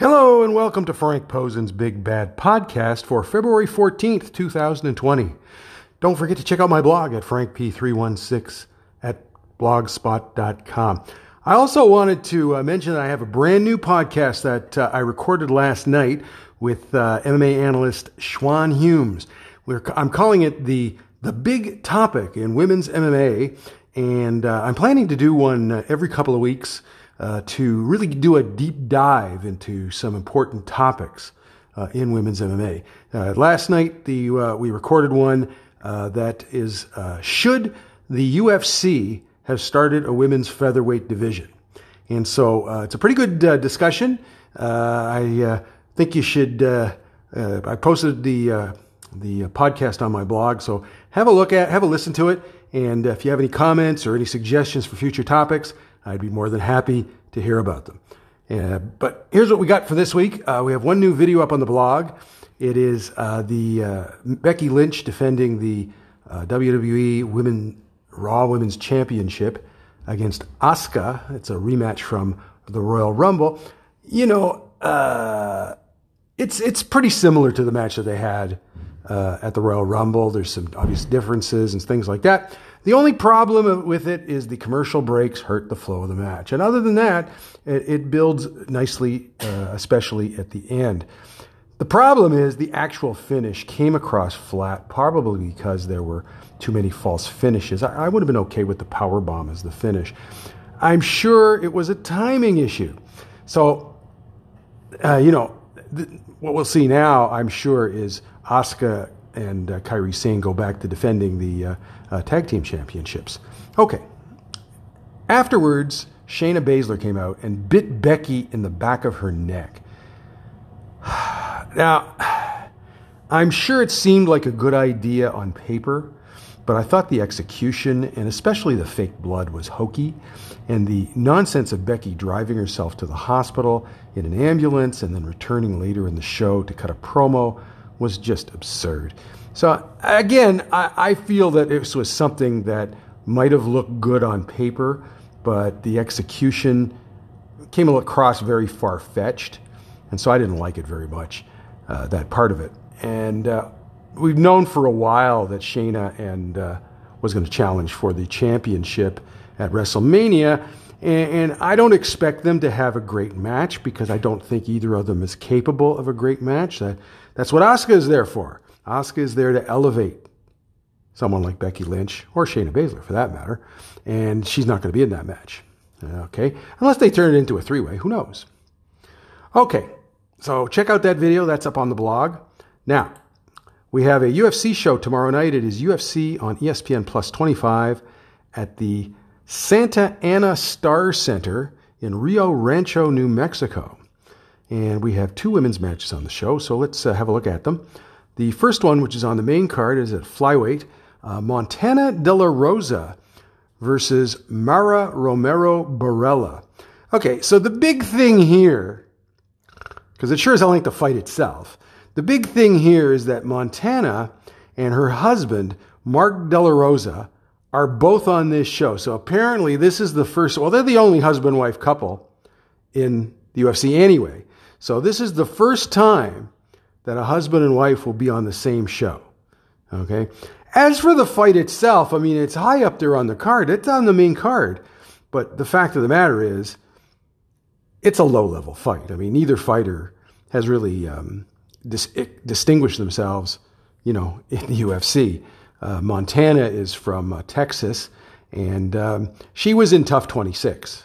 Hello and welcome to Frank Posen's Big Bad Podcast for February 14th, 2020. Don't forget to check out my blog at frankp316 at blogspot.com. I also wanted to uh, mention that I have a brand new podcast that uh, I recorded last night with uh, MMA analyst Schwan Humes. We're, I'm calling it the the big topic in women's MMA, and uh, I'm planning to do one uh, every couple of weeks uh, to really do a deep dive into some important topics uh, in women's MMA. Uh, last night, the uh, we recorded one uh, that is should the UFC have started a women's featherweight division, and so it's a pretty good discussion. I think you should. I posted the the podcast on my blog, so have a look at, have a listen to it, and if you have any comments or any suggestions for future topics, I'd be more than happy to hear about them. Uh, but here's what we got for this week. Uh, we have one new video up on the blog. It is uh, the uh, Becky Lynch defending the uh, WWE Women Raw Women's Championship against Asuka. It's a rematch from the Royal Rumble. You know, uh, it's it's pretty similar to the match that they had at the Royal Rumble. There's some obvious differences and things like that. The only problem with it is the commercial breaks hurt the flow of the match. And other than that, it, it builds nicely, uh, especially at the end. The problem is the actual finish came across flat, probably because there were too many false finishes. I, I would have been okay with the power bomb as the finish. I'm sure it was a timing issue. So, uh, you know, th- what we'll see now, I'm sure, is Asuka and uh, Kairi Sane go back to defending the uh, uh, tag team championships. Okay. Afterwards, Shayna Baszler came out and bit Becky in the back of her neck. now, I'm sure it seemed like a good idea on paper, but I thought the execution and especially the fake blood was hokey. And the nonsense of Becky driving herself to the hospital in an ambulance and then returning later in the show to cut a promo was just absurd. So again, I, I feel that this was something that might have looked good on paper, but the execution came across very far fetched, and so I didn't like it very much. Uh, that part of it, and uh, we've known for a while that Shayna and uh, was going to challenge for the championship at WrestleMania. And, and, I don't expect them to have a great match because I don't think either of them is capable of a great match. That, that's what Asuka is there for. Asuka is there to elevate someone like Becky Lynch or Shayna Baszler for that matter, and she's not going to be in that match. Okay, unless they turn it into a three-way, who knows? Okay, so check out that video. That's up on the blog. Now, we have a UFC show tomorrow night. It is UFC on ESPN Plus 25 at the Santa Ana Star Center in Rio Rancho, New Mexico. And we have two women's matches on the show, so let's uh, have a look at them. The first one, which is on the main card, is at flyweight uh, Montana De La Rosa versus Mara Romero Borella. Okay, so the big thing here, because it sure as hell ain't the fight itself, the big thing here is that Montana and her husband, Mark De La Rosa, are both on this show. So apparently, this is the first, well, they're the only husband wife couple in the UFC anyway. So this is the first time that a husband and wife will be on the same show. Okay? As for the fight itself, I mean, it's high up there on the card. It's on the main card. But the fact of the matter is, it's a low level fight. I mean, neither fighter has really um, dis- distinguished themselves, you know, in the UFC. Uh, Montana is from uh, Texas, and um, she was in TUF 26.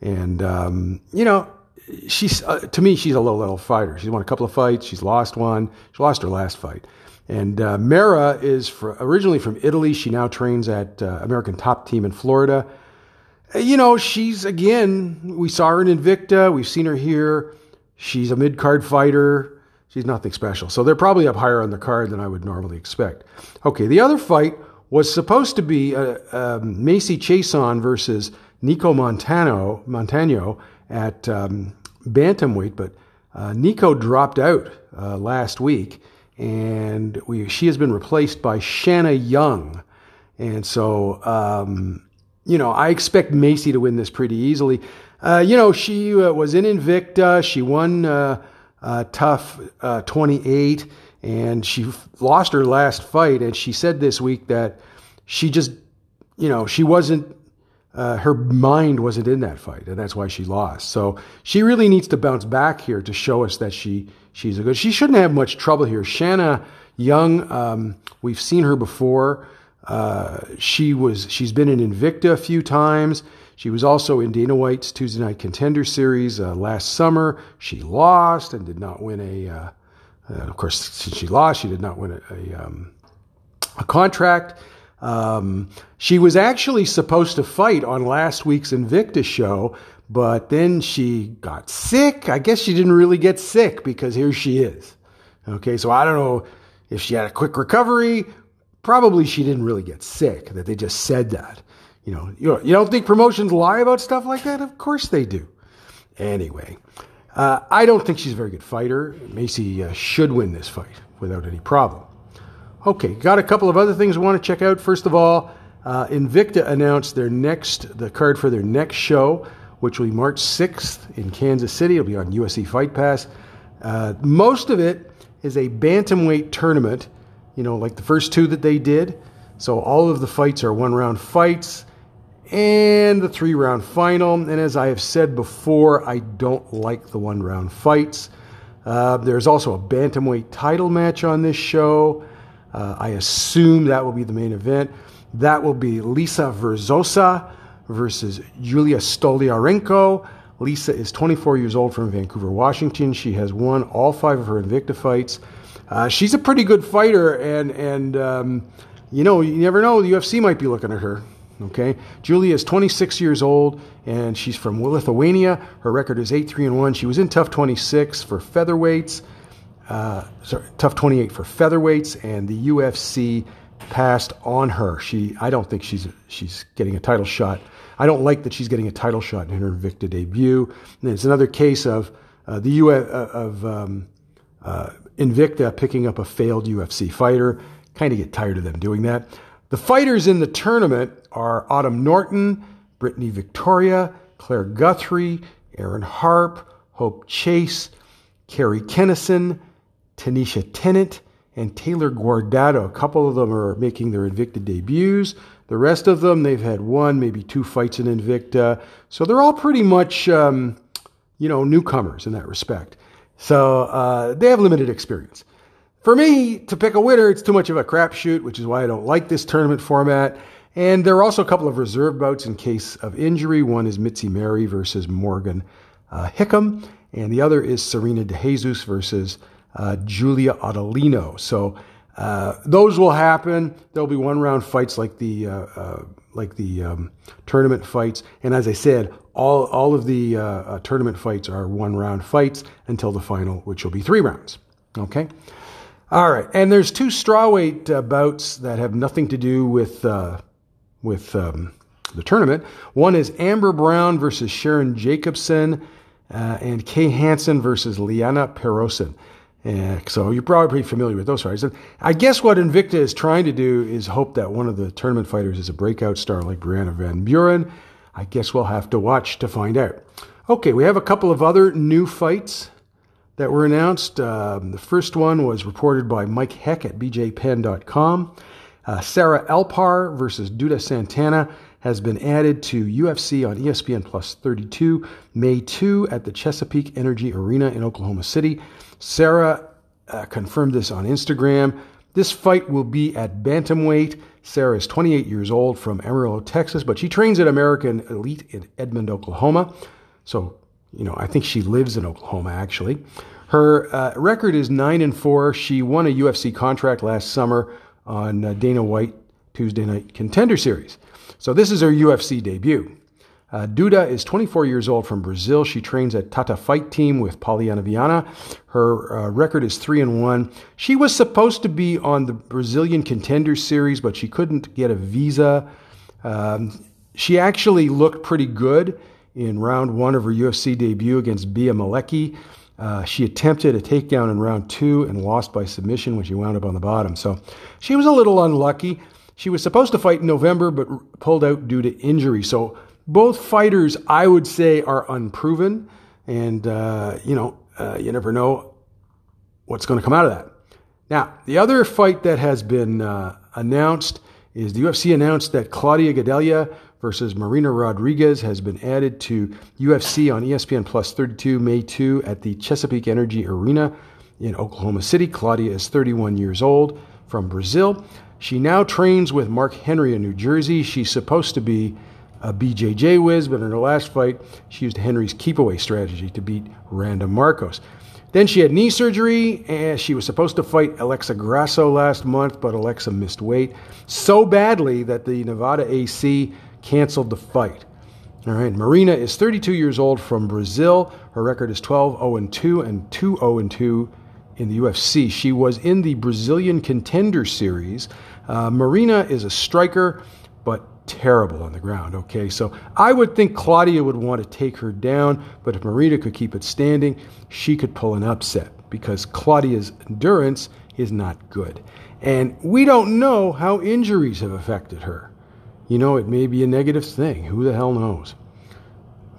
And, um, you know, she's uh, to me she's a low level fighter. She's won a couple of fights. She's lost one. She lost her last fight. And uh, Mara is for, originally from Italy. She now trains at uh, American Top Team in Florida. Uh, you know, she's again. We saw her in Invicta. We've seen her here. She's a mid card fighter. She's nothing special. So they're probably up higher on the card than I would normally expect. Okay, the other fight was supposed to be uh, um, Macy Chiasson versus Nico Montano, Montano at um, bantamweight, but uh, Nico dropped out uh, last week, and we, she has been replaced by Shanna Young. And so, um, you know, I expect Macy to win this pretty easily. Uh, you know, she uh, was in Invicta. She won uh, TUF uh, 28, and she lost her last fight. And she said this week that she just, you know, she wasn't. Uh, her mind wasn't in that fight, and that's why she lost. So she really needs to bounce back here to show us that she she's a good. She shouldn't have much trouble here. Shanna Young, um, we've seen her before. Uh, she was she's been in Invicta a few times. She was also in Dana White's Tuesday Night Contender Series uh, last summer. She lost and did not win a. Uh, uh of course, since she lost, she did not win a a, um, a contract. Um, she was actually supposed to fight on last week's Invicta show, but then she got sick. I guess she didn't really get sick because here she is. Okay, so I don't know if she had a quick recovery. Probably she didn't really get sick, that they just said that. You know, you, you don't think promotions lie about stuff like that? Of course they do. Anyway, uh, I don't think she's a very good fighter. Macy uh, should win this fight without any problem. Okay, got a couple of other things I want to check out. First of all, uh, Invicta announced their next, the card for their next show, which will be March 6th in Kansas City. It'll be on UFC Fight Pass. Uh, most of it is a bantamweight tournament, you know, like the first two that they did. So all of the fights are one round fights and the three round final. And as I have said before, I don't like the one round fights. Uh, there's also a bantamweight title match on this show. Uh, I assume that will be the main event. That will be Lisa Verzosa versus Julia Stoliarenko. Lisa is 24 years old from Vancouver, Washington. She has won all five of her Invicta fights. Uh, she's a pretty good fighter, and and um, you know you never know. The UFC might be looking at her. Okay, Julia is 26 years old, and she's from Lithuania. Her record is 8-3 and one. She was in TUF 26 for featherweights. Uh, sorry, TUF 28 for featherweights, and the UFC passed on her. She, I don't think she's she's getting a title shot. I don't like that she's getting a title shot in her Invicta debut. And it's another case of uh, the U uh, of um, uh, Invicta picking up a failed UFC fighter. Kind of get tired of them doing that. The fighters in the tournament are Autumn Norton, Brittany Victoria, Claire Guthrie, Aaron Harp, Hope Chase, Carrie Kennison, Tanisha Tennant, and Taylor Guardado. A couple of them are making their Invicta debuts. The rest of them, they've had one, maybe two fights in Invicta. So they're all pretty much, um, you know, newcomers in that respect. So uh, they have limited experience. For me, to pick a winner, it's too much of a crapshoot, which is why I don't like this tournament format. And there are also a couple of reserve bouts in case of injury. One is Mitzi Mary versus Morgan uh, Hickam, and the other is Serena De Jesus versus uh, Julia Audolino. So uh, those will happen. There'll be one round fights like the uh, uh, like the um, tournament fights. And as I said, all all of the uh, tournament fights are one round fights until the final, which will be three rounds. Okay. All right, and there's two strawweight uh, bouts that have nothing to do with uh, with um, the tournament. One is Amber Brown versus Sharon Jacobson, uh, and Kay Hansen versus Liana Perosin. Yeah, so you're probably pretty familiar with those fights. And I guess what Invicta is trying to do is hope that one of the tournament fighters is a breakout star like Brianna Van Buren. I guess we'll have to watch to find out. Okay, we have a couple of other new fights that were announced. Um, the first one was reported by Mike Heck at bjpen.com. Uh, Sarah Alpar versus Duda Santana has been added to UFC on ESPN Plus 32, May 2 at the Chesapeake Energy Arena in Oklahoma City. Sarah uh, confirmed this on Instagram. This fight will be at bantamweight. Sarah is 28 years old from Amarillo, Texas, but she trains at American Elite in Edmond, Oklahoma. So, you know, I think she lives in Oklahoma actually. Her uh, record is 9 and 4. She won a UFC contract last summer on uh, Dana White Tuesday Night Contender Series. So this is her UFC debut. Uh, Duda is 24 years old from Brazil. She trains at Tata Fight Team with Polyana Viana. Her uh, record is 3 and 1. She was supposed to be on the Brazilian Contender Series, but she couldn't get a visa. Um, she actually looked pretty good in round one of her UFC debut against Bia Malecki. Uh, she attempted a takedown in round two and lost by submission when she wound up on the bottom. So she was a little unlucky. She was supposed to fight in November, but pulled out due to injury. So Both fighters, I would say, are unproven. And, uh, you know, uh, you never know what's going to come out of that. Now, the other fight that has been uh, announced is the UFC announced that Claudia Gadelha versus Marina Rodriguez has been added to UFC on ESPN Plus 32 May 2 at the Chesapeake Energy Arena in Oklahoma City. Claudia is 31 years old from Brazil. She now trains with Mark Henry in New Jersey. She's supposed to be a BJJ whiz, but in her last fight, she used Henry's keep away strategy to beat Randa Marcos. Then she had knee surgery, and she was supposed to fight Alexa Grasso last month, but Alexa missed weight so badly that the Nevada AC canceled the fight. All right, Marina is 32 years old from Brazil. Her record is 12 0 2 and 2 0 2 in the UFC. She was in the Brazilian Contender Series. Uh, Marina is a striker, but terrible on the ground. Okay, so I would think Claudia would want to take her down, but if Marina could keep it standing, she could pull an upset because Claudia's endurance is not good. And we don't know how injuries have affected her. You know, it may be a negative thing. Who the hell knows?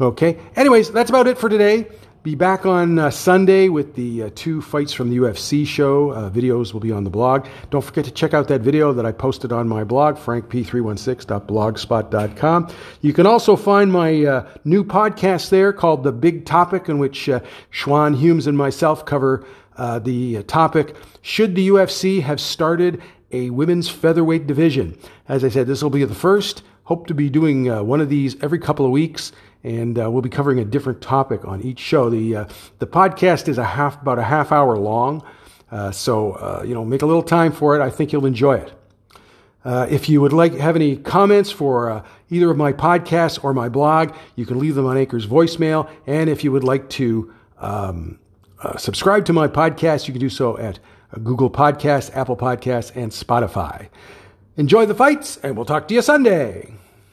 Okay. Anyways, that's about it for today. Be back on uh, Sunday with the uh, two fights from the UFC show. Uh, videos will be on the blog. Don't forget to check out that video that I posted on my blog, frankp316.blogspot.com. You can also find my uh, new podcast there called The Big Topic, in which uh, Schwan Humes and myself cover uh, the topic Should the UFC have started a women's featherweight division? As I said, this will be the first. Hope to be doing one of these every couple of weeks and uh, we'll be covering a different topic on each show. The uh, the podcast is a half about a half hour long, uh, so uh, you know make a little time for it. I think you'll enjoy it. Uh, if you would like have any comments for uh, either of my podcasts or my blog, you can leave them on Anchor's voicemail. And if you would like to um, subscribe to my podcast, you can do so at Google Podcasts, Apple Podcasts, and Spotify. Enjoy the fights, and we'll talk to you Sunday.